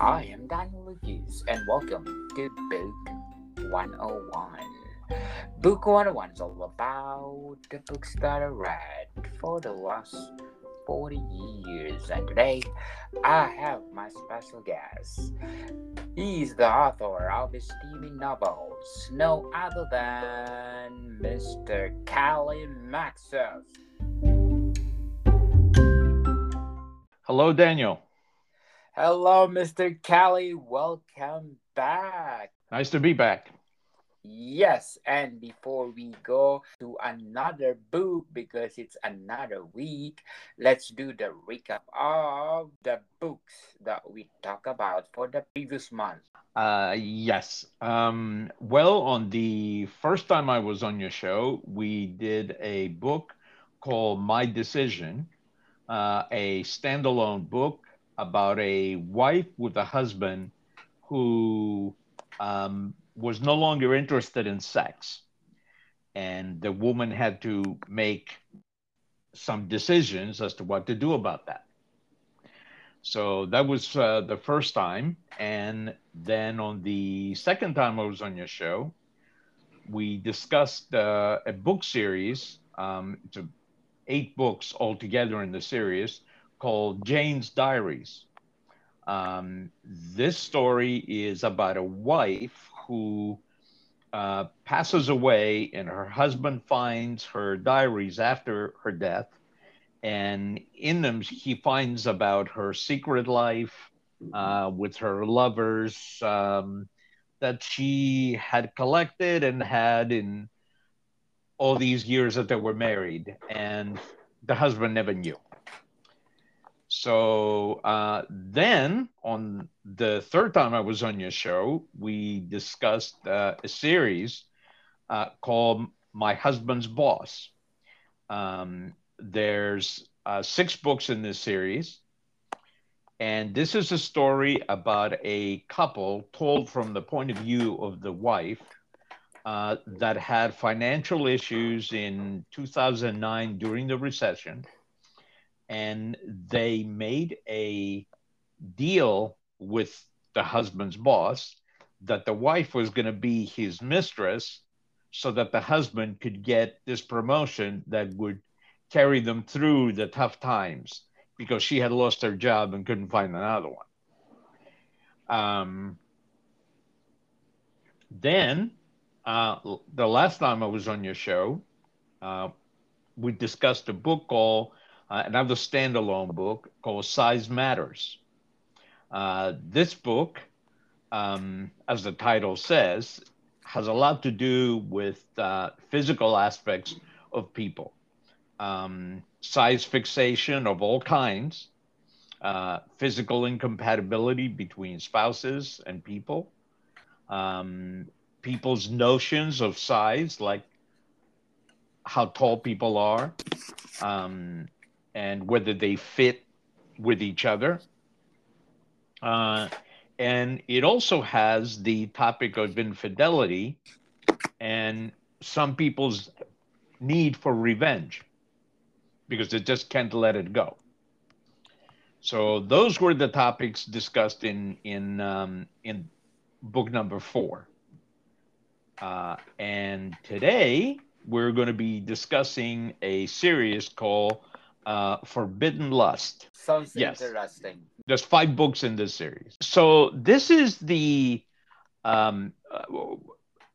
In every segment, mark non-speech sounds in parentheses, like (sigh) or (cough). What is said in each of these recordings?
I am Daniel Lucas, and welcome to Book 101. Book 101 is all about the books that I read for the last 40 years, and today I have my special guest. He's the author of the steamy novels, no other than Mr. Callie Maxus. Hello, Daniel. Hello, Mr. Callie. Welcome back. Nice to be back. Yes, and before we go to another book because it's another week, let's do the recap of the books that we talk about for the previous month. Uh, yes. Um, well, on the first time I was on your show, we did a book called My Decision uh, a standalone book about a wife with a husband who um, was no longer interested in sex. And the woman had to make some decisions as to what to do about that. So that was uh, the first time. And then on the second time I was on your show, we discussed uh, a book series. Um, it's a eight books altogether in the series called Jane's Diaries. Um, this story is about a wife who uh, passes away, and her husband finds her diaries after her death. And in them, he finds about her secret life uh, with her lovers um, that she had collected and had in all these years that they were married, and the husband never knew. So uh, then, on the third time I was on your show, we discussed uh, a series uh, called My Husband's Boss. Um, there's uh, six books in this series. And this is a story about a couple told from the point of view of the wife uh, that had financial issues in 2009 during the recession. And they made a deal with the husband's boss that the wife was going to be his mistress so that the husband could get this promotion that would carry them through the tough times because she had lost her job and couldn't find another one. Um, then uh, the last time I was on your show, uh, we discussed a book called uh, another standalone book called Size Matters. Uh, this book, um, as the title says, has a lot to do with uh, physical aspects of people, um, size fixation of all kinds, uh, physical incompatibility between spouses and people, um, people's notions of size, like how tall people are, um, and whether they fit with each other. Uh, and it also has the topic of infidelity and some people's need for revenge because they just can't let it go. So those were the topics discussed in in um, in book number four. Uh, and today we're going to be discussing a series called uh, Forbidden Lust. Sounds yes. interesting. There's five books in this series. So this is the um, uh,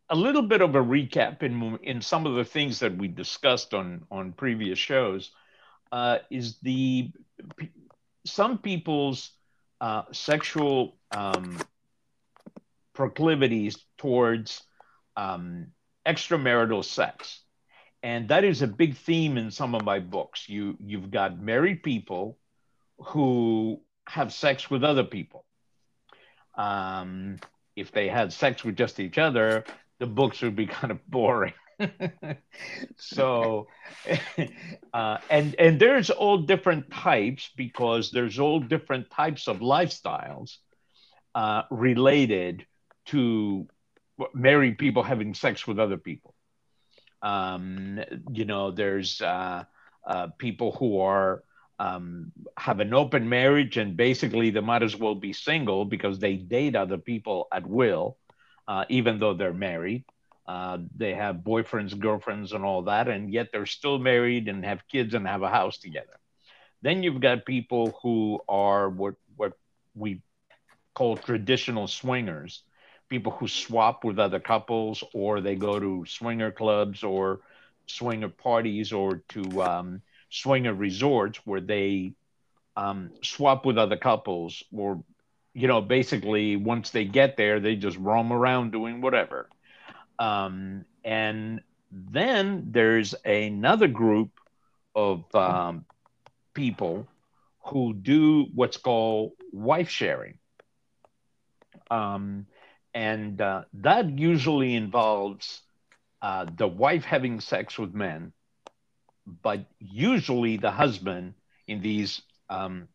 a little bit of a recap in in some of the things that we discussed on on previous shows. Uh, is the some people's uh, sexual um, proclivities towards um, extramarital sex. And that is a big theme in some of my books. You, you've got married people who have sex with other people. Um, if they had sex with just each other, the books would be (laughs) kind of boring. (laughs) so (laughs) uh, and and there's all different types because there's all different types of lifestyles uh, related to married people having sex with other people. Um, you know, there's uh, uh, people who are um, have an open marriage and basically they might as well be single because they date other people at will, uh, even though they're married. Uh, they have boyfriends, girlfriends, and all that, and yet they're still married and have kids and have a house together. Then you've got people who are what what we call traditional swingers, people who swap with other couples, or they go to swinger clubs or swinger parties or to um, swinger resorts where they um, swap with other couples or you know basically once they get there they just roam around doing whatever. Um, and then there's another group of um, people who do what's called wife sharing. Um, and uh, that usually involves uh, the wife having sex with men, but usually the husband in these um,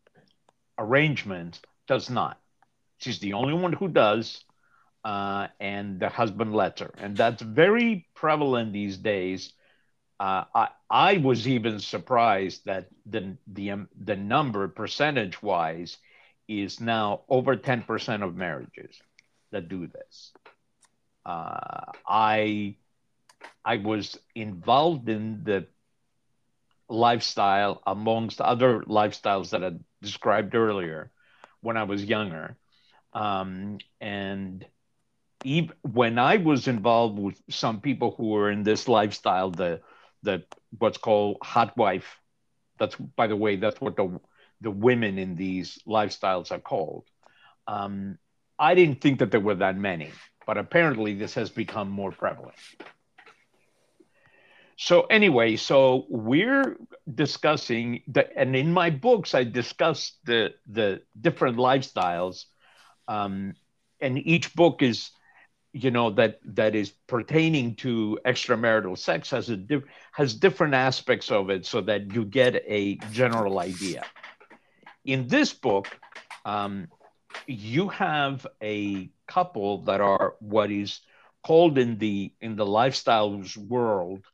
arrangements does not. She's the only one who does, uh, and the husband lets her. And that's very prevalent these days. Uh, I, I was even surprised that the, the, um, the number percentage wise is now over 10% of marriages that do this. Uh, I I was involved in the lifestyle amongst other lifestyles that I described earlier when I was younger. Um, and even when I was involved with some people who were in this lifestyle, the the what's called hot wife. That's by the way, that's what the the women in these lifestyles are called. Um, I didn't think that there were that many, but apparently this has become more prevalent. So anyway, so we're discussing that, and in my books I discuss the the different lifestyles, um, and each book is, you know, that that is pertaining to extramarital sex has a diff, has different aspects of it, so that you get a general idea. In this book, um, you have a couple that are what is called in the in the lifestyles world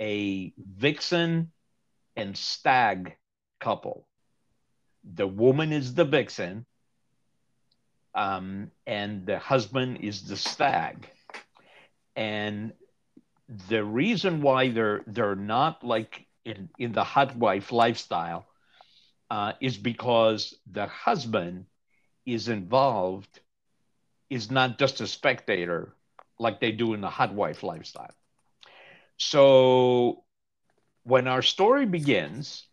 a vixen and stag couple. The woman is the vixen, um, and the husband is the stag. And the reason why they're they're not like in, in the hot wife lifestyle uh, is because the husband is involved is not just a spectator like they do in the hot wife lifestyle. So when our story begins,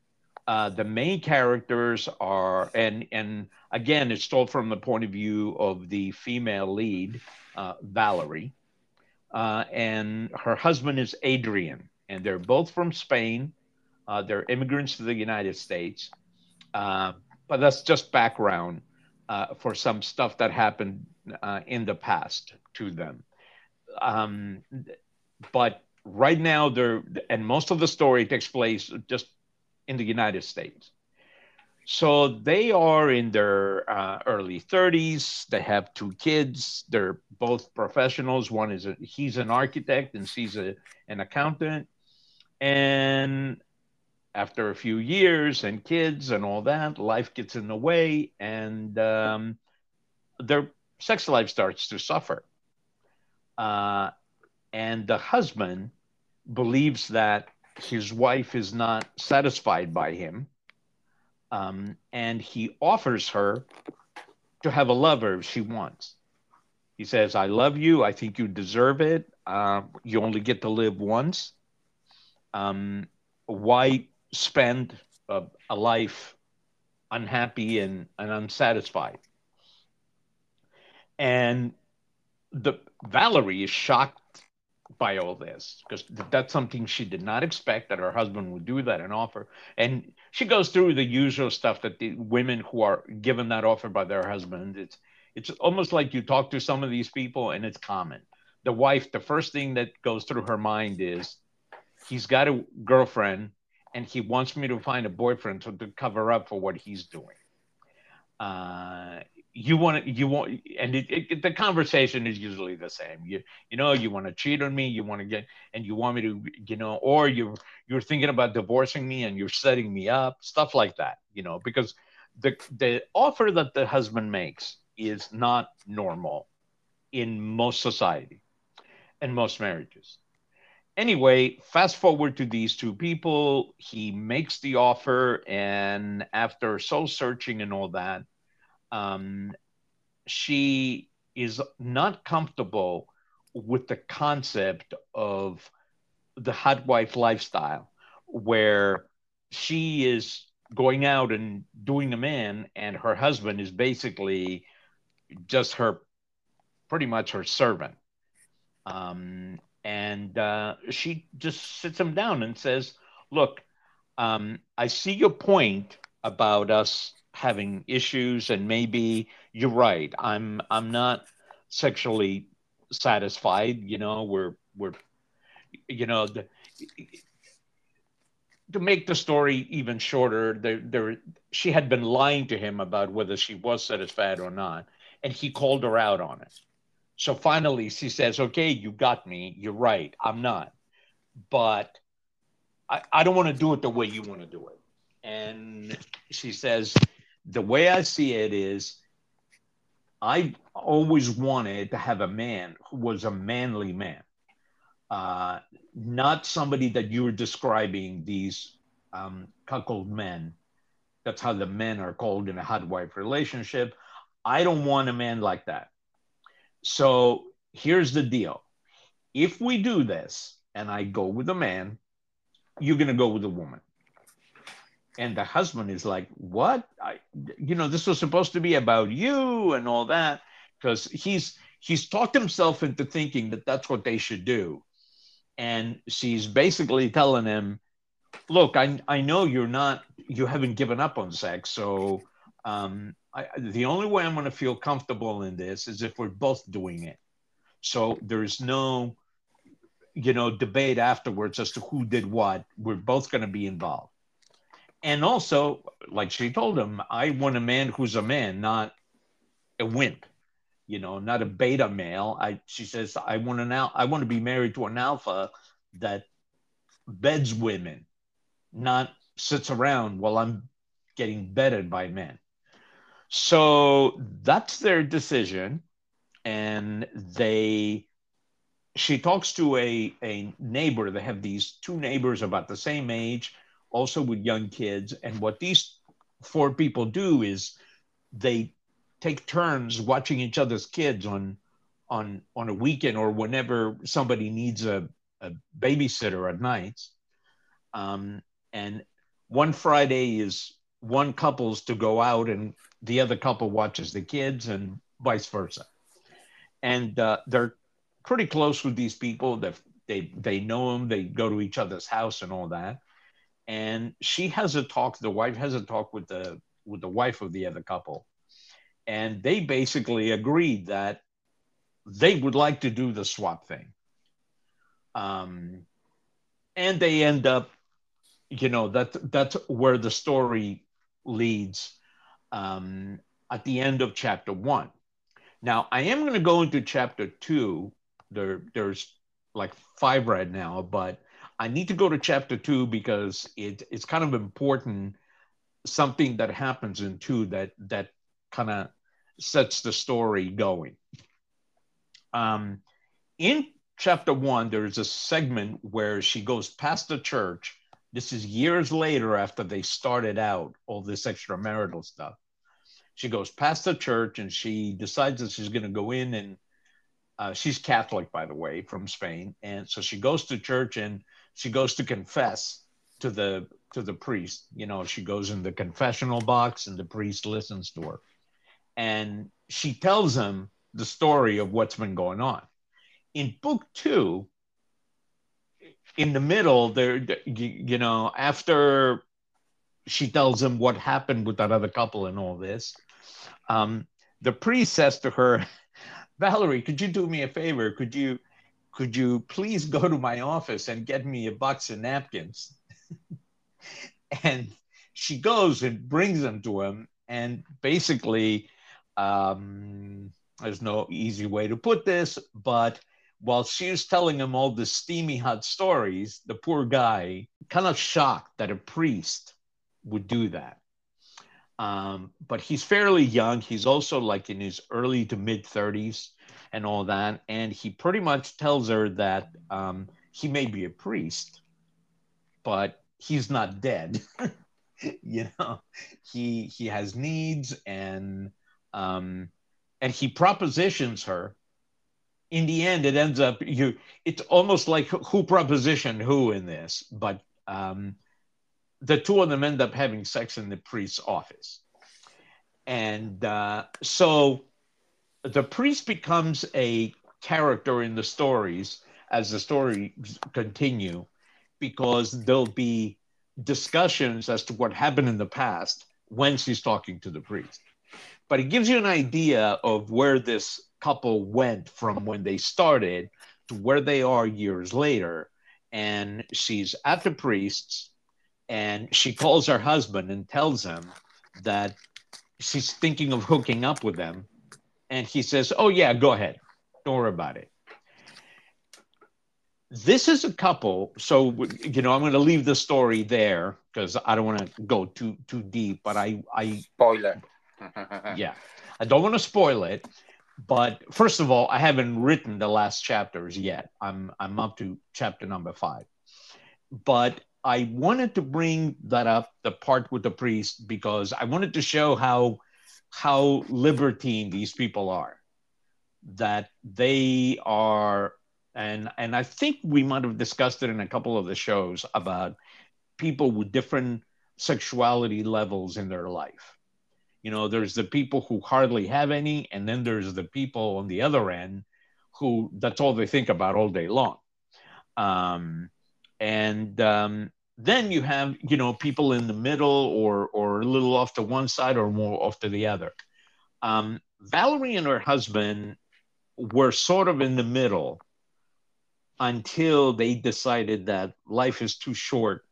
uh, the main characters are, and and again, it's told from the point of view of the female lead, uh, Valerie, uh, and her husband is Adrian, and they're both from Spain. Uh, they're immigrants to the United States, uh, but that's just background uh, for some stuff that happened uh, in the past to them. Um, but right now, they're and most of the story takes place just in the United States. So they are in their uh, early 30s. They have two kids. They're both professionals. One is a, he's an architect and she's a, an accountant. And after a few years and kids and all that, life gets in the way, and um, their sex life starts to suffer. Uh, and the husband believes that his wife is not satisfied by him, um, and he offers her to have a lover if she wants. He says, I love you. I think you deserve it. Uh, you only get to live once. Um, why spend a, a life unhappy and, and unsatisfied. And the Valerie is shocked by all this because that's something she did not expect that her husband would do that and offer. And she goes through the usual stuff that the women who are given that offer by their husband. It's it's almost like you talk to some of these people and it's common. The wife, the first thing that goes through her mind is he's got a girlfriend and he wants me to find a boyfriend to, to cover up for what he's doing. Uh, you want to you want and it, it, the conversation is usually the same you you know you want to cheat on me you want to get and you want me to you know or you're you're thinking about divorcing me and you're setting me up stuff like that you know because the the offer that the husband makes is not normal in most society and most marriages anyway fast forward to these two people. He makes the offer and after soul searching and all that um, she is not comfortable with the concept of the hot wife lifestyle where she is going out and doing the man and her husband is basically just her pretty much her servant. Um, and uh, she just sits him down and says look um, i see your point about us having issues and maybe you're right. I'm i'm not sexually satisfied you know we're we're you know the, to make the story even shorter there there she had been lying to him about whether she was satisfied or not and he called her out on it so finally she says okay you got me you're right i'm not but i, I don't want to do it the way you want to do it and she says the way I see it is I always wanted to have a man who was a manly man, uh, not somebody that you were describing, these um, cuckold men. That's how the men are called in a hot wife relationship. I don't want a man like that. So here's the deal. If we do this and I go with a man, you're going to go with a woman. And the husband is like what? I, you know this was supposed to be about you and all that because he's he's talked himself into thinking that that's what they should do. And she's basically telling him look i i know you're not you haven't given up on sex so um I, the only way i'm going to feel comfortable in this is if we're both doing it so there's no you know debate afterwards as to who did what we're both going to be involved and also, like she told him, I want a man who's a man, not a wimp. You know, not a beta male. I she says I want an al- I want to be married to an alpha that beds women, not sits around while I'm getting bedded by men. So that's their decision, and they. She talks to a a neighbor. They have these two neighbors about the same age also with young kids. And what these four people do is they take turns watching each other's kids on on on a weekend or whenever somebody needs a, a babysitter at nights. Um, and one Friday is one couple's to go out and the other couple watches the kids and vice versa. And uh, they're pretty close with these people. They they they know them. They go to each other's house and all that and she has a talk the wife has a talk with the with the wife of the other couple and they basically agreed that they would like to do the swap thing um, and they end up you know that that's where the story leads um, at the end of chapter one now i am going to go into chapter two there there's like five right now but I need to go to chapter two because it, it's kind of important something that happens in two that that kind of sets the story going. Um, in chapter one, there's a segment where she goes past the church. This is years later after they started out all this extramarital stuff. She goes past the church and she decides that she's going to go in and uh, she's Catholic, by the way, from Spain. And so she goes to church and she goes to confess to the to the priest. You know, she goes in the confessional box and the priest listens to her. And she tells him the story of what's been going on. In book two, in the middle, there, you know, after she tells him what happened with that other couple and all this, um, the priest says to her, (laughs) Valerie, could you do me a favor? Could you could you please go to my office and get me a box of napkins? (laughs) and she goes and brings them to him. And basically, um, there's no easy way to put this, but while she was telling him all the steamy hot stories, the poor guy kind of shocked that a priest would do that. Um, but he's fairly young. He's also like in his early to mid 30s and all that. And he pretty much tells her that um, he may be a priest, but he's not dead. (laughs) you know, he he has needs and um, and he propositions her. In the end, it ends up you. It's almost like who propositioned who in this, but um, the two of them end up having sex in the priest's office, and uh, so the priest becomes a character in the stories as the stories continue, because there'll be discussions as to what happened in the past when she's talking to the priest. But it gives you an idea of where this couple went from when they started to where they are years later. And she's at the priest's and she (laughs) calls her husband and tells him that she's thinking of hooking up with them. And he says, Oh, yeah, go ahead. Don't worry about it this is a couple so you know i'm going to leave the story there because i don't want to go too too deep but i i spoiler (laughs) yeah i don't want to spoil it but first of all i haven't written the last chapters yet i'm i'm up to chapter number five but i wanted to bring that up the part with the priest because i wanted to show how how libertine these people are that they are and and I think we might have discussed it in a couple of the shows about people with different sexuality levels in their life. You know, there's the people who hardly have any, and then there's the people on the other end who that's all they think about all day long. Um, and um, then you have you know people in the middle or or a little off to one side or more off to the other. Um, Valerie and her husband were sort of in the middle until they decided that life is too short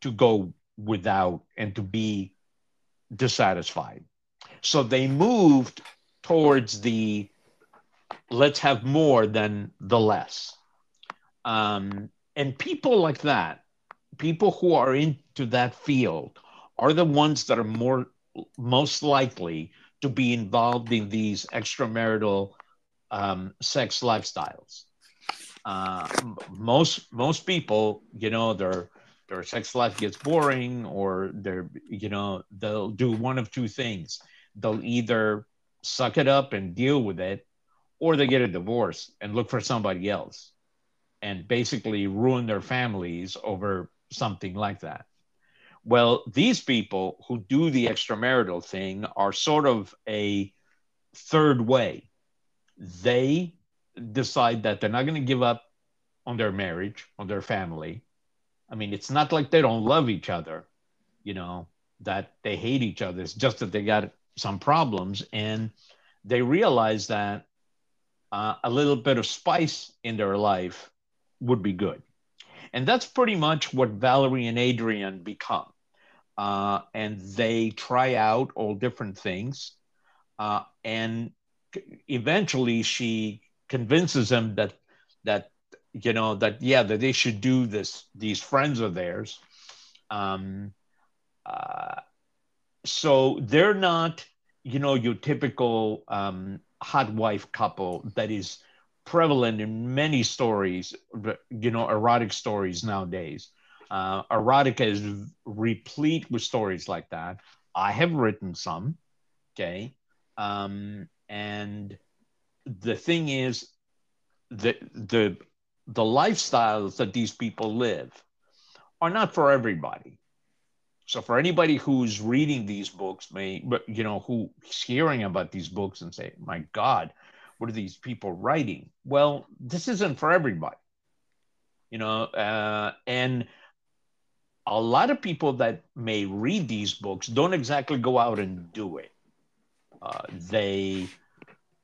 to go without and to be dissatisfied. So they moved towards the let's have more than the less. Um, and people like that, people who are into that field, are the ones that are more most likely to be involved in these extramarital um, sex lifestyles uh, most most people, you know, their their sex life gets boring, or they're you know they'll do one of two things. They'll either suck it up and deal with it, or they get a divorce and look for somebody else, and basically ruin their families over something like that. Well, these people who do the extramarital thing are sort of a third way. They decide that they're not going to give up on their marriage, on their family. I mean, it's not like they don't love each other, you know, that they hate each other. It's just that they got some problems and they realize that uh, a little bit of spice in their life would be good. And that's pretty much what Valerie and Adrian become. Uh, and they try out all different things. Uh, and eventually she convinces them that that you know that yeah that they should do this these friends of theirs. Um uh, so they're not you know your typical um hot wife couple that is prevalent in many stories you know erotic stories nowadays. Uh, erotica is replete with stories like that. I have written some okay? Um, and the thing is the the the lifestyles that these people live are not for everybody. So for anybody who's reading these books may but you know who's hearing about these books and say my god what are these people writing? Well this isn't for everybody you know uh, and a lot of people that may read these books don't exactly go out and do it. Uh, they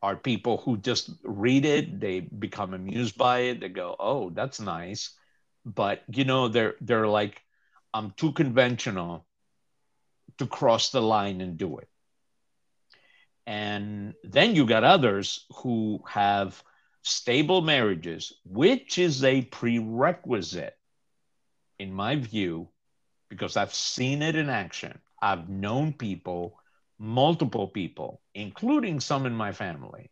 are people who just read it, they become amused by it, they go, "Oh, that's nice," but you know, they're they're like, "I'm too conventional to cross the line and do it." And then you got others who have stable marriages, which is a prerequisite, in my view, because I've seen it in action. I've known people, multiple people, including some in my family,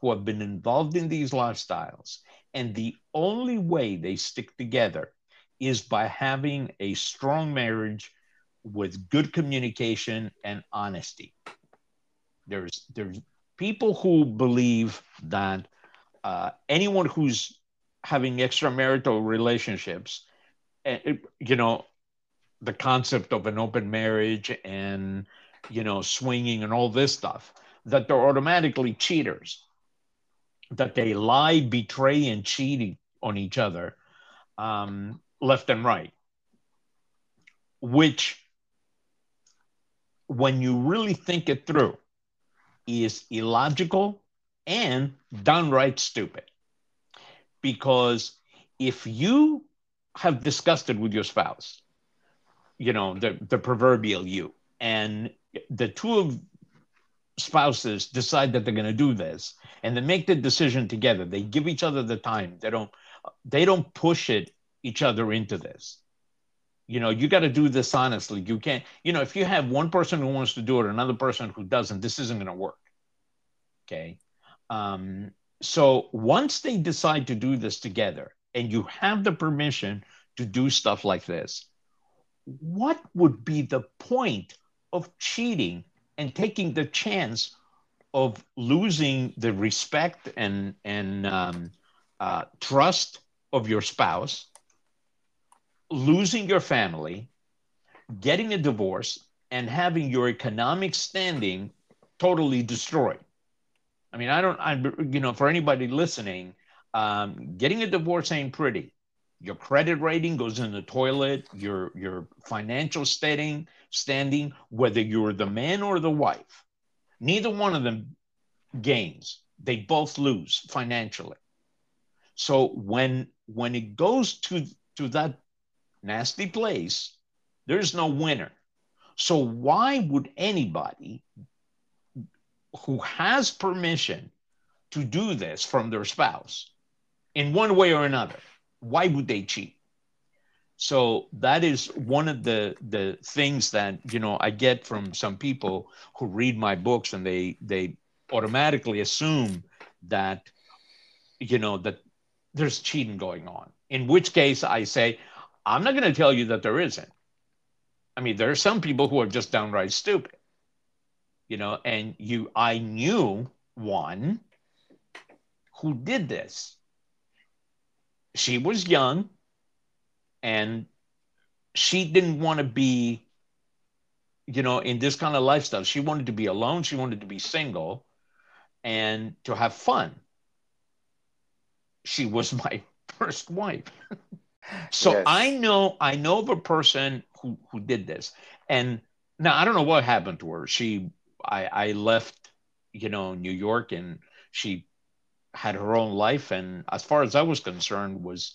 who have been involved in these lifestyles. And the only way they stick together is by having a strong marriage with good communication and honesty. There's there's people who believe that uh, anyone who's having extramarital relationships, eh, you know, the concept of an open marriage and you know swinging and all this stuff, that they're automatically cheaters, that they lie, betray, and cheat on each other, um, left and right, which when you really think it through, is illogical and downright stupid. Because if you have discussed it with your spouse, you know, the, the proverbial you, and the two spouses decide that they're going to do this and they make the decision together. They give each other the time. They don't they don't push it each other into this. You know you got to do this honestly. You can't you know if you have one person who wants to do it another person who doesn't this isn't going to work. Okay? Um, so once they decide to do this together and you have the permission to do stuff like this what would be the point of cheating and taking the chance of losing the respect and and um, uh, trust of your spouse losing your family, getting a divorce, and having your economic standing totally destroyed. I mean, I don't, I, you know, for anybody listening, um, getting a divorce ain't pretty. Your credit rating goes in the toilet. Your your financial standing, standing, whether you're the man or the wife, neither one of them gains. They both lose financially. So when when it goes to to that nasty place, there's no winner. So, why would anybody who has permission to do this from their spouse in one way or another, why would they cheat? So that is one of the the things that you know I get from some people who read my books and they they automatically assume that you know that there's cheating going on. In which case I say, I'm not going to tell you that there isn't. I mean, there are some people who are just downright stupid, you know, and you, I knew one who did this. She was young and she didn't want to be, you know, in this kind of lifestyle. She wanted to be alone, she wanted to be single and to have fun. She was (laughs) my first wife. So yes. I know I know of a person who who did this, and now I don't know what happened to her. She I I left, you know, New York, and she had her own life, and as far as I was concerned, was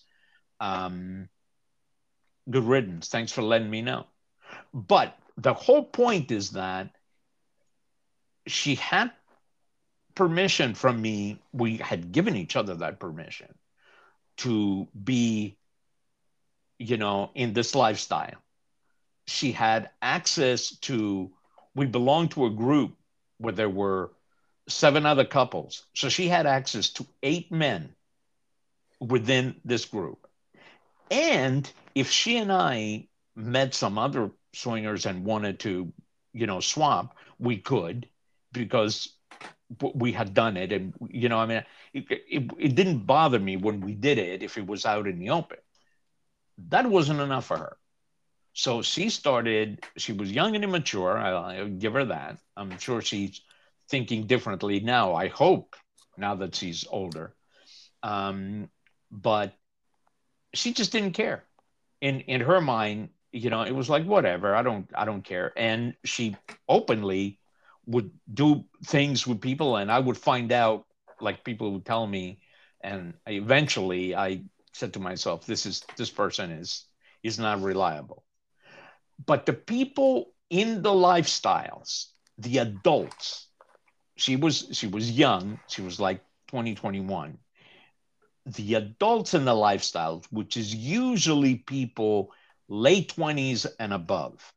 um, good riddance. Thanks for letting me know. But the whole point is that she had permission from me. We had given each other that permission to be you know, in this lifestyle. She had access to, we belonged to a group where there were seven other couples. So she had access to eight men within this group. And if she and I met some other swingers and wanted to, you know, swap, we could because we had done it. And, you know, I mean, it, it, it didn't bother me when we did it if it was out in the open that wasn't enough for her. So she started, she was young and immature. I, will give her that. I'm sure she's thinking differently now. I hope now that she's older. Um, but she just didn't care. In in her mind, you know, it was like whatever. I don't I don't care. And she openly would do things with people, and I would find out. Like people would tell me, and eventually I said to myself, this is this person is is not reliable. But the people in the lifestyles, the adults, she was she was young. She was like 20, 21. The adults in the lifestyles, which is usually people late 20s and above.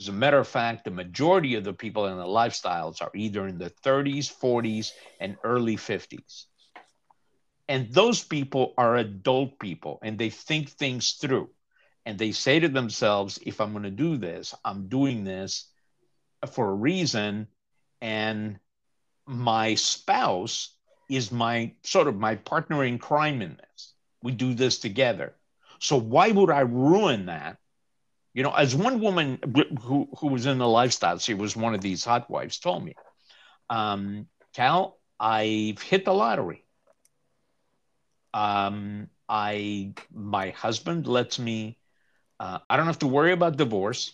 As a matter of fact, the majority of the people in the lifestyles are either in the 30s, 40s, and early 50s. And those people are adult people and they think things through. And they say to themselves, if I'm going to do this, I'm doing this for a reason. And my spouse is my sort of my partner in crime in this. We do this together. So why would I ruin that? You know, as one woman who, who was in the lifestyle, she was one of these hot wives, told me, um, Cal, I've hit the lottery. Um, I my husband lets me. Uh, I don't have to worry about divorce.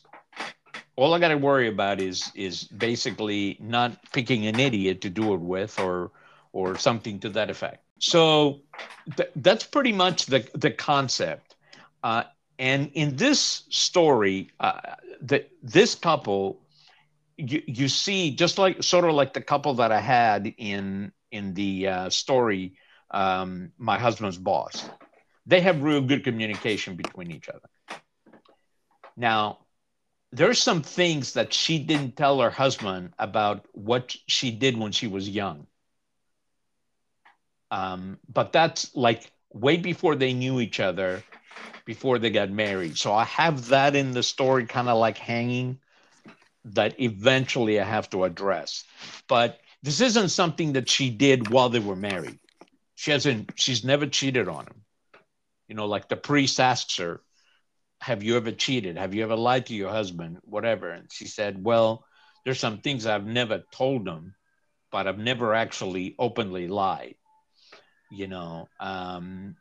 All I got to worry about is is basically not picking an idiot to do it with, or or something to that effect. So th- that's pretty much the the concept. Uh, and in this story, uh, this couple, you, you see just like sort of like the couple that I had in in the uh, story, um, my husband's boss. They have real good communication between each other. Now, there's some things that she didn't tell her husband about what she did when she was young. Um, but that's like way before they knew each other, before they got married. So I have that in the story kind of like hanging that eventually I have to address. But this isn't something that she did while they were married. She hasn't, she's never cheated on him. You know, like the priest asks her, Have you ever cheated? Have you ever lied to your husband? Whatever. And she said, Well, there's some things I've never told him, but I've never actually openly lied. You know, um,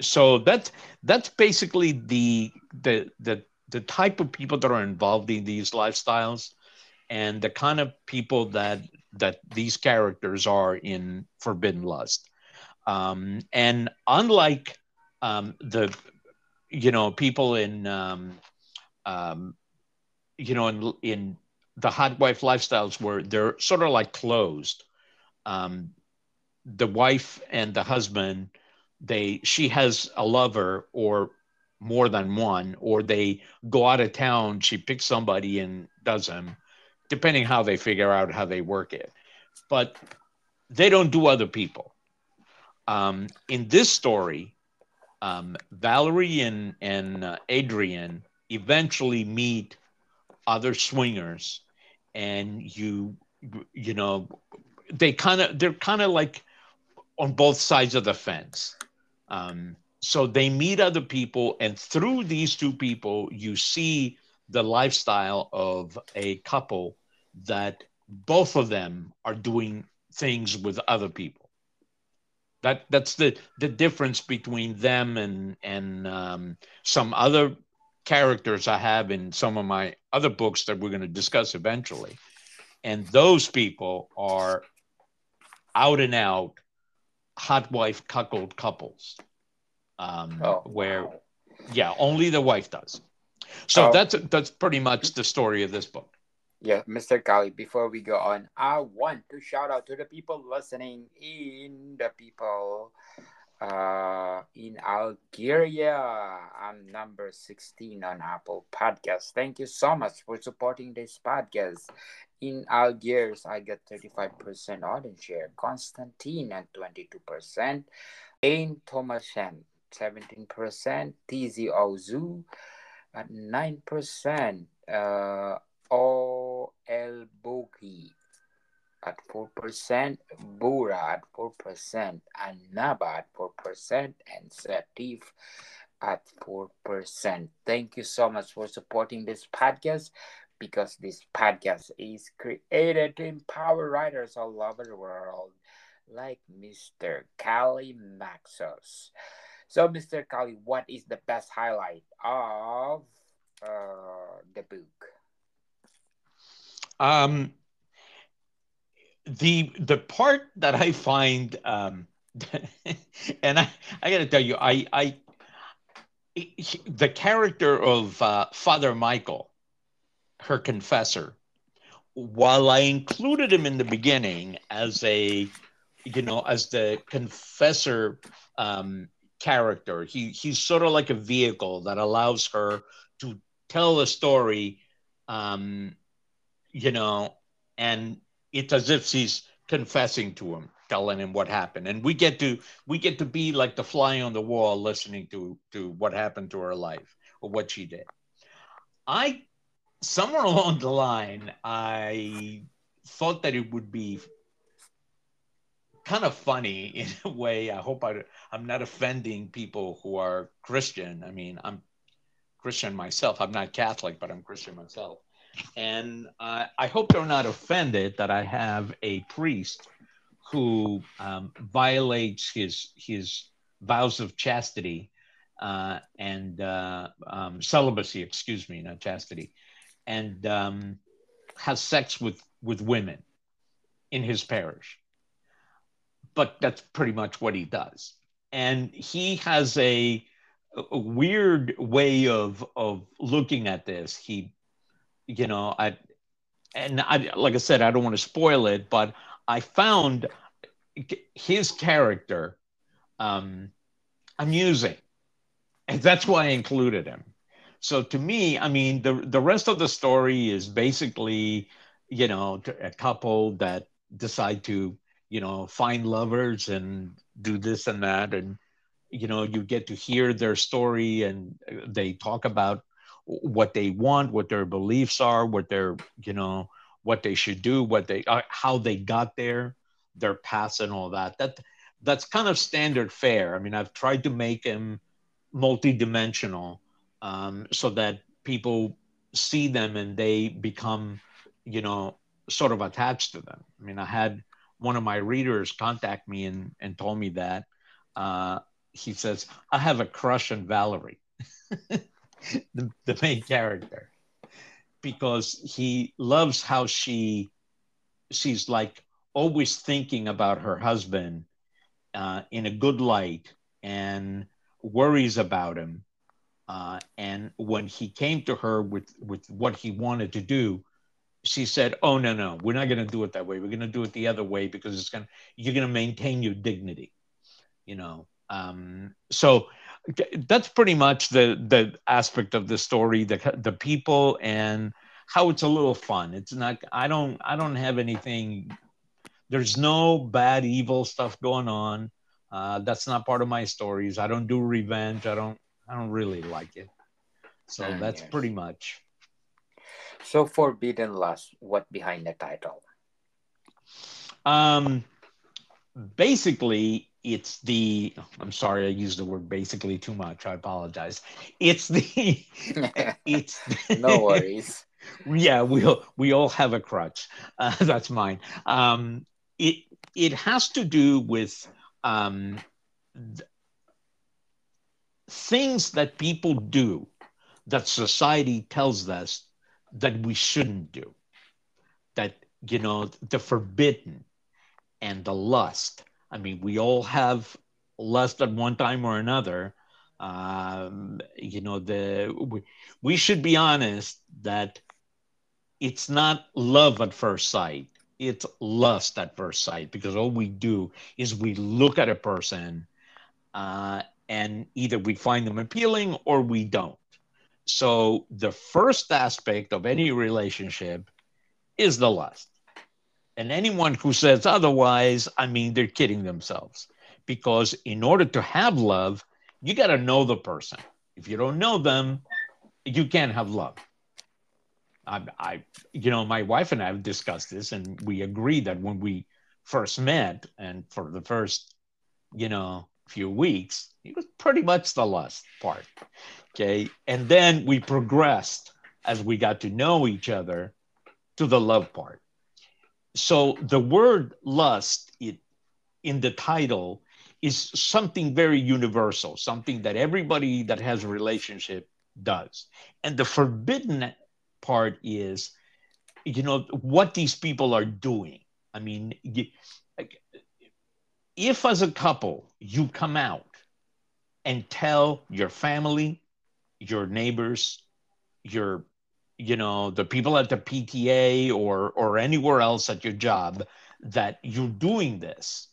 so that's that's basically the the the the type of people that are involved in these lifestyles and the kind of people that that these characters are in forbidden lust um, and unlike um, the you know people in um, um you know in, in the hot wife lifestyles where they're sort of like closed. Um, the wife and the husband they she has a lover or more than one or they go out of town she picks somebody and does them depending how they figure out how they work it. But they don't do other people. Um, in this story um, valerie and, and uh, adrian eventually meet other swingers and you you know they kind of they're kind of like on both sides of the fence um, so they meet other people, and through these two people, you see the lifestyle of a couple that both of them are doing things with other people. That that's the the difference between them and and um, some other characters I have in some of my other books that we're going to discuss eventually. And those people are out and out hot wife cuckold couples um, oh, where yeah only the wife does so oh. that's that's pretty much the story of this book yeah mr kali before we go on i want to shout out to the people listening in the people uh in algeria i'm number 16 on apple podcast thank you so much for supporting this podcast in Algiers, I get 35% audience share. Constantine at 22%. Ain Temouchent, 17%. Tizi Ouzou at 9%. Uh, El Bogi at 4%. Bouira at 4%. And Naba at 4%. And Sétif at 4%. Thank you so much for supporting this podcast because this podcast is created to empower writers all over the world, like Mr. Kalimaxos. So, Mr. Kali, what is the best highlight of uh, the book? Um, the the part that I find, um, (laughs) and I I got to tell you, I I the character of uh, Father Michael her confessor while I included him in the beginning as a, you know, as the confessor um, character, he he's sort of like a vehicle that allows her to tell a story, um, you know, and it's as if she's confessing to him, telling him what happened, and we get to we get to be like the fly on the wall, listening to to what happened to her life or what she did. I somewhere (laughs) along the line, I thought that it would be kind of funny (laughs) in a way. I hope I, I'm not offending people who are Christian. I mean, I'm Christian myself. I'm not Catholic, but I'm Christian myself. And uh, I hope they're not offended that I have a priest who um, violates his his vows of chastity uh, and uh, um, celibacy. Excuse me, not chastity and um, has sex with with women in his parish. But that's pretty much what he does, and he has a, a weird way of of looking at this. He, you know, I and I like I said, I don't want to spoil it, but I found his character um, amusing, and that's why I included him. So to me, I mean, the the rest of the story is basically, you know, a couple that decide to, you know, find lovers and do this and that, and you know, you get to hear their story, and they talk about what they want, what their beliefs are, what their, you know, what they should do, what they, uh, how they got there, their past, and all that. That that's kind of standard fare. I mean, I've tried to make them multidimensional um, so that people see them and they become, you know, sort of attached to them. I mean, I had one of my readers contact me and, and told me that. Uh, he says, I have a crush on Valerie, (laughs) the, the main character, because he loves how she, she's like always thinking about her husband uh, in a good light and worries about him uh, and when he came to her with with what he wanted to do, she said, "Oh no, no, we're not going to do it that way. We're going to do it the other way because it's going to you're going to maintain your dignity." You know, um, so that's pretty much the the aspect of the story, the the people and how it's a little fun. It's not. I don't. I don't have anything. There's no bad, evil stuff going on. Uh, that's not part of my stories. I don't do revenge. I don't. I don't really like it. So mm, that's yes. pretty much. So Forbidden Lust, what behind the title? Um, basically, it's the. I'm sorry, I used the word basically too much. I apologize. It's the. (laughs) it's no worries. (laughs) Yeah, we all we all have a crutch. Uh, (laughs) that's mine. Um, it it has to do with um, things that people do that society tells us that we shouldn't do that you know the forbidden and the lust i mean we all have lust at one time or another um, you know the we, we should be honest that it's not love at first sight it's lust at first sight because all we do is we look at a person uh, and either we find them appealing or we don't. So the first aspect of any relationship is the lust. And anyone who says otherwise, I mean, they're kidding themselves. Because in order to have love, you got to know the person. If you don't know them, you can't have love. I, I, you know, my wife and I have discussed this, and we agree that when we first met, and for the first, you know, few weeks, it was pretty much the lust part. Okay. And then we progressed as we got to know each other to the love part. So the word lust it, in the title is something very universal, something that everybody that has a relationship does. And the forbidden part is, you know, what these people are doing. I mean, if as a couple you come out and tell your family, your neighbors, your you know the people at the PTA or or anywhere else at your job that you're doing this,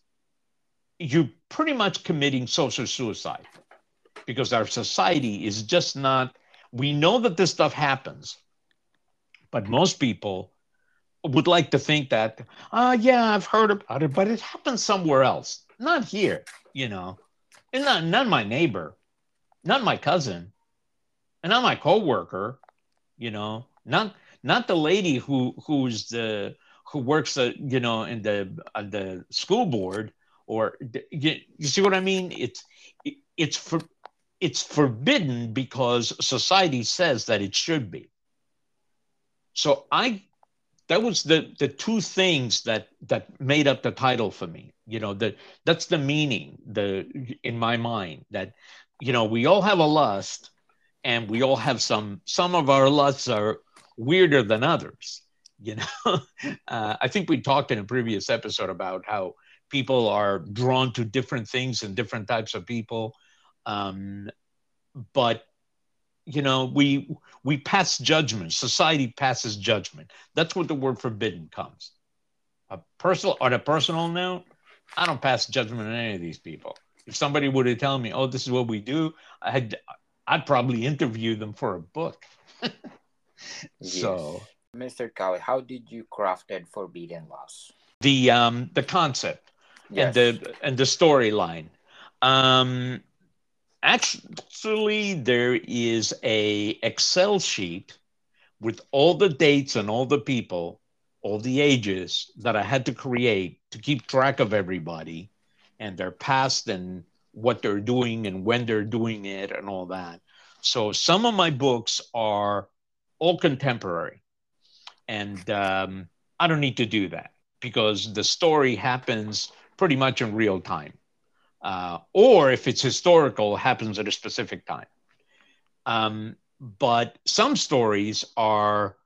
you're pretty much committing social suicide because our society is just not. We know that this stuff happens, but most people would like to think that, ah, uh, yeah, I've heard about it, but it happens somewhere else, not here, you know, and not not my neighbor, not my cousin, and not my coworker, you know, not not the lady who who's the who works uh, you know in the uh, the school board or you, you see what I mean? It's it, it's for it's forbidden because society says that it should be. So I that was the the two things that that made up the title for me you know that that's the meaning the in my mind that you know we all have a lust and we all have some some of our lusts are weirder than others (laughs) you know? Uh, i think we talked in a previous episode about how people are drawn to different things and different types of people um, but you know we we pass judgment. Society passes judgment. That's what the word forbidden comes. A personal on a personal note i don't pass judgment on any of these people. If somebody were to tell me oh this is what we do i'd i'd probably interview them for a book. (laughs) So mr Cowie, how did you crafted Forbidden Lust the um the concept yes. and the and the storyline. Um Actually, there is a Excel sheet with all the dates and all the people, all the ages that I had to create to keep track of everybody and their past and what they're doing and when they're doing it and all that. So some of my books are all contemporary, and um, I don't need to do that because the story happens pretty much in real time uh, or if it's historical, happens at a specific time. Um, but some stories are,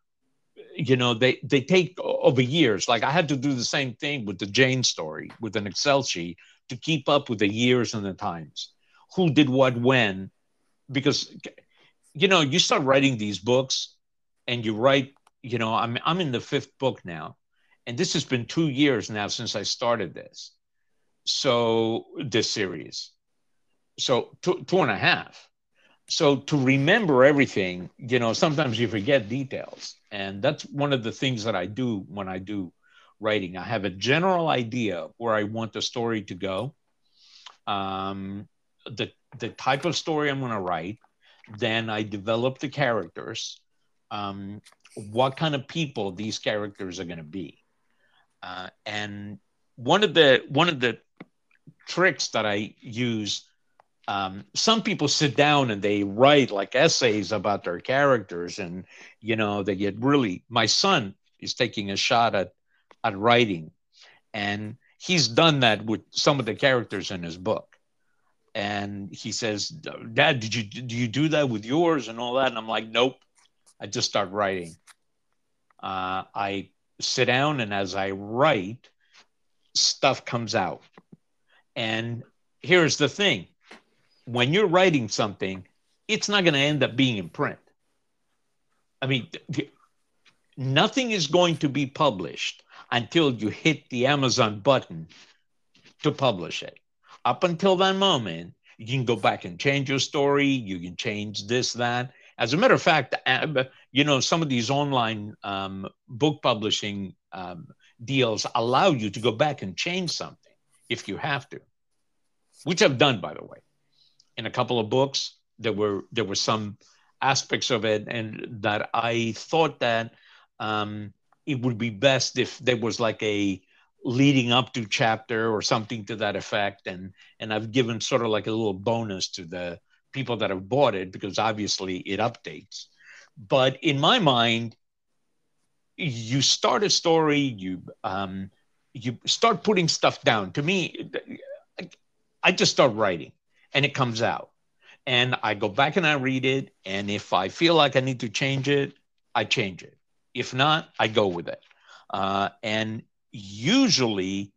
you know, they they take over years. Like I had to do the same thing with the Jane story with an Excel sheet to keep up with the years and the times, who did what when, because, you know, you start writing these books, and you write. You know, I'm I'm in the fifth book now, and this has been two years now since I started this. So this series. So two, two and a half. So to remember everything you know sometimes you forget details. And that's one of the things that i do when i do writing i have a general idea where i want the story to go um, the the type of story i'm going to write then i develop the characters um, what kind of people these characters are going to be uh, and one of the one of the tricks that I use. Um, some people sit down and they write like essays about their characters, and you know they get really. My son is taking a shot at at writing, and he's done that with some of the characters in his book. And he says, "Dad, did you do you do that with yours and all that?" And I'm like, "Nope, I just start writing." Uh, I sit down, and as I write, stuff comes out and here's the thing when you're writing something, it's not going to end up being in print. I mean, nothing is going to be published until you hit the Amazon button to publish it. Up until that moment, you can go back and change your story. You can change this, that. As a matter of fact, you know, some of these online um, book publishing um, deals allow you to go back and change something if you have to, which I've done, by the way. In a couple of books, there were there were some aspects of it, and that I thought that um, it would be best if there was like a leading up to chapter or something to that effect, and and I've given sort of like a little bonus to the people that have bought it because obviously it updates. But in my mind, you start a story, you um, you start putting stuff down. To me, I just start writing and it comes out. And I go back and I read it. And if I feel like I need to change it, I change it. If not, I go with it. Uh, and usually,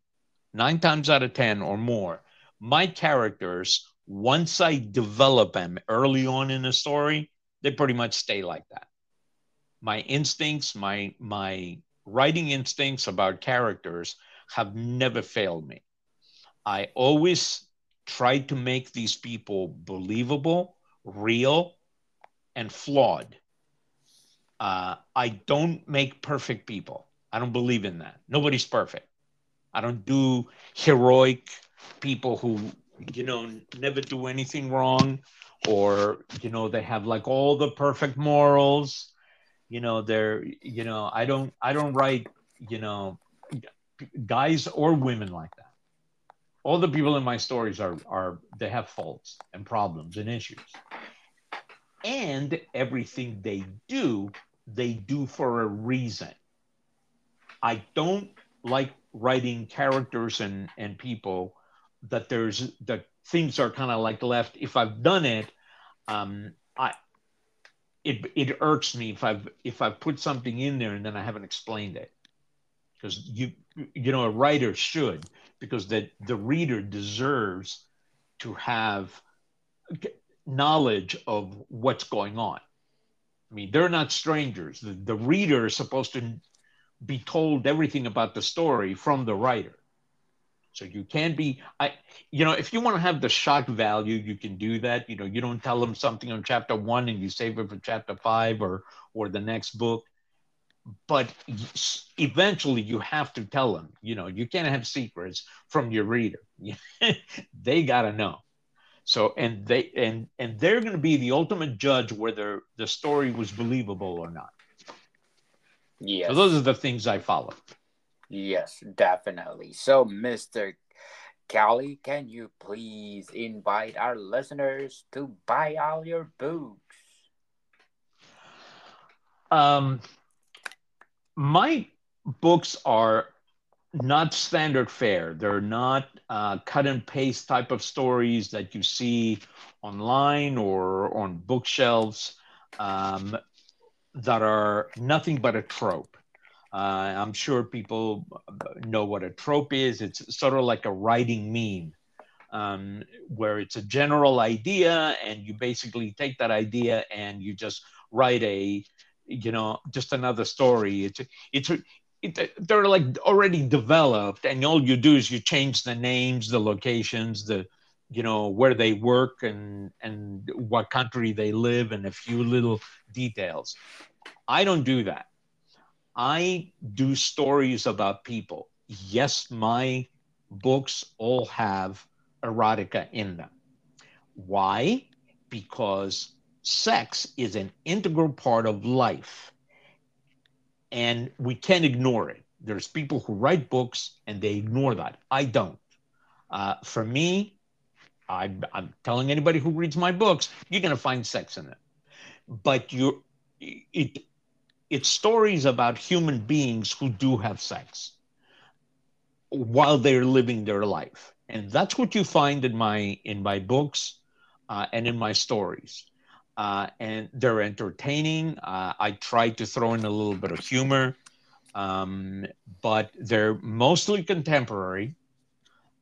nine times out of 10 or more, my characters, once I develop them early on in a story, they pretty much stay like that. my instincts, my my writing instincts about characters have never failed me. I always try to make these people believable, real, and flawed. Uh, I don't make perfect people. I don't believe in that. Nobody's perfect. I don't do heroic people who, you know, never do anything wrong or, you know, they have like all the perfect morals. You know, they're, you know, I don't, I don't write, you know, guys or women like that. All the people in my stories are, are, they have faults and problems and issues. And everything they do, they do for a reason. I don't like writing characters and and people that there's that things are kind of like left. If i've done it um i it it irks me if i've if i've put something in there and then i haven't explained it. Because you you know a writer should because that the reader deserves to have knowledge of what's going on i mean they're not strangers the, the reader is supposed to be told everything about the story from the writer. So you can be, I, you know, if you want to have the shock value, you can do that. You know, you don't tell them something on chapter one and you save it for chapter five or or the next book. But eventually, you have to tell them. You know, you can't have secrets from your reader. (laughs) they gotta know. So and they and and they're going to be the ultimate judge whether the story was believable or not. Yes. So those are the things I follow. Yes, definitely. So, Mr. Kelly, can you please invite our listeners to buy all your books? Um, my books are not standard fare. They're not uh, cut and paste type of stories that you see online or on bookshelves. Um, that are nothing but a trope. Uh, I'm sure people know what a trope is. It's sort of like a writing meme, um, where it's a general idea, and you basically take that idea and you just write a, you know, just another story. It's it's it, they're like already developed, and all you do is you change the names, the locations, the you know where they work and and what country they live and a few little details. I don't do that. I do stories about people. Yes my books all have erotica in them. Why? Because sex is an integral part of life and we can't ignore it there's people who write books and they ignore that i don't uh, for me I, I'm telling anybody who reads my books, you're going to find sex in it. But you, it, it's stories about human beings who do have sex while they're living their life, and that's what you find in my in my books uh, and in my stories. Uh, and they're entertaining. Uh, I try to throw in a little bit of humor, um, but they're mostly contemporary.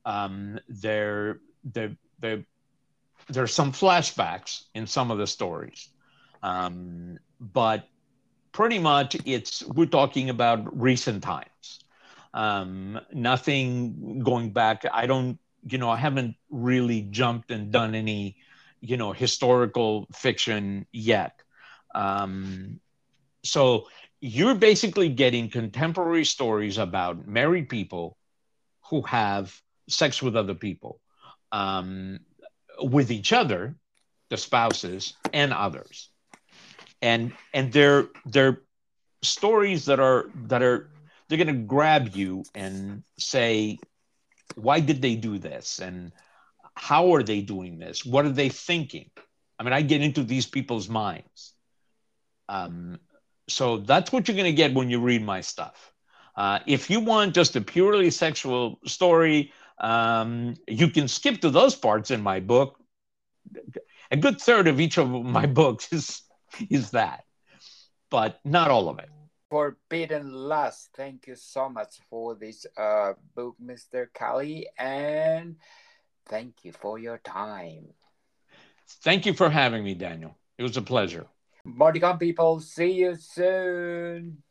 Um, they're they're they, there's some flashbacks in some of the stories, um, but pretty much it's we're talking about recent times. Um, nothing going back. I don't, you know, I haven't really jumped and done any, you know, historical fiction yet. Um, so you're basically getting contemporary stories about married people who have sex with other people um, with each other, the spouses and others, and and they're they're stories that are that are they're going to grab you and say, why did they do this and how are they doing this? What are they thinking? I mean, I get into these people's minds. Um, so that's what you're going to get when you read my stuff. Uh, if you want just a purely sexual story um, you can skip to those parts in my book. A good third of each of my (laughs) books is is that, but not all of it. Forbidden Lust. Thank you so much for this uh, book, Mr. Kelly, and thank you for your time. Thank you for having me, Daniel. It was a pleasure. Come, people. See you soon.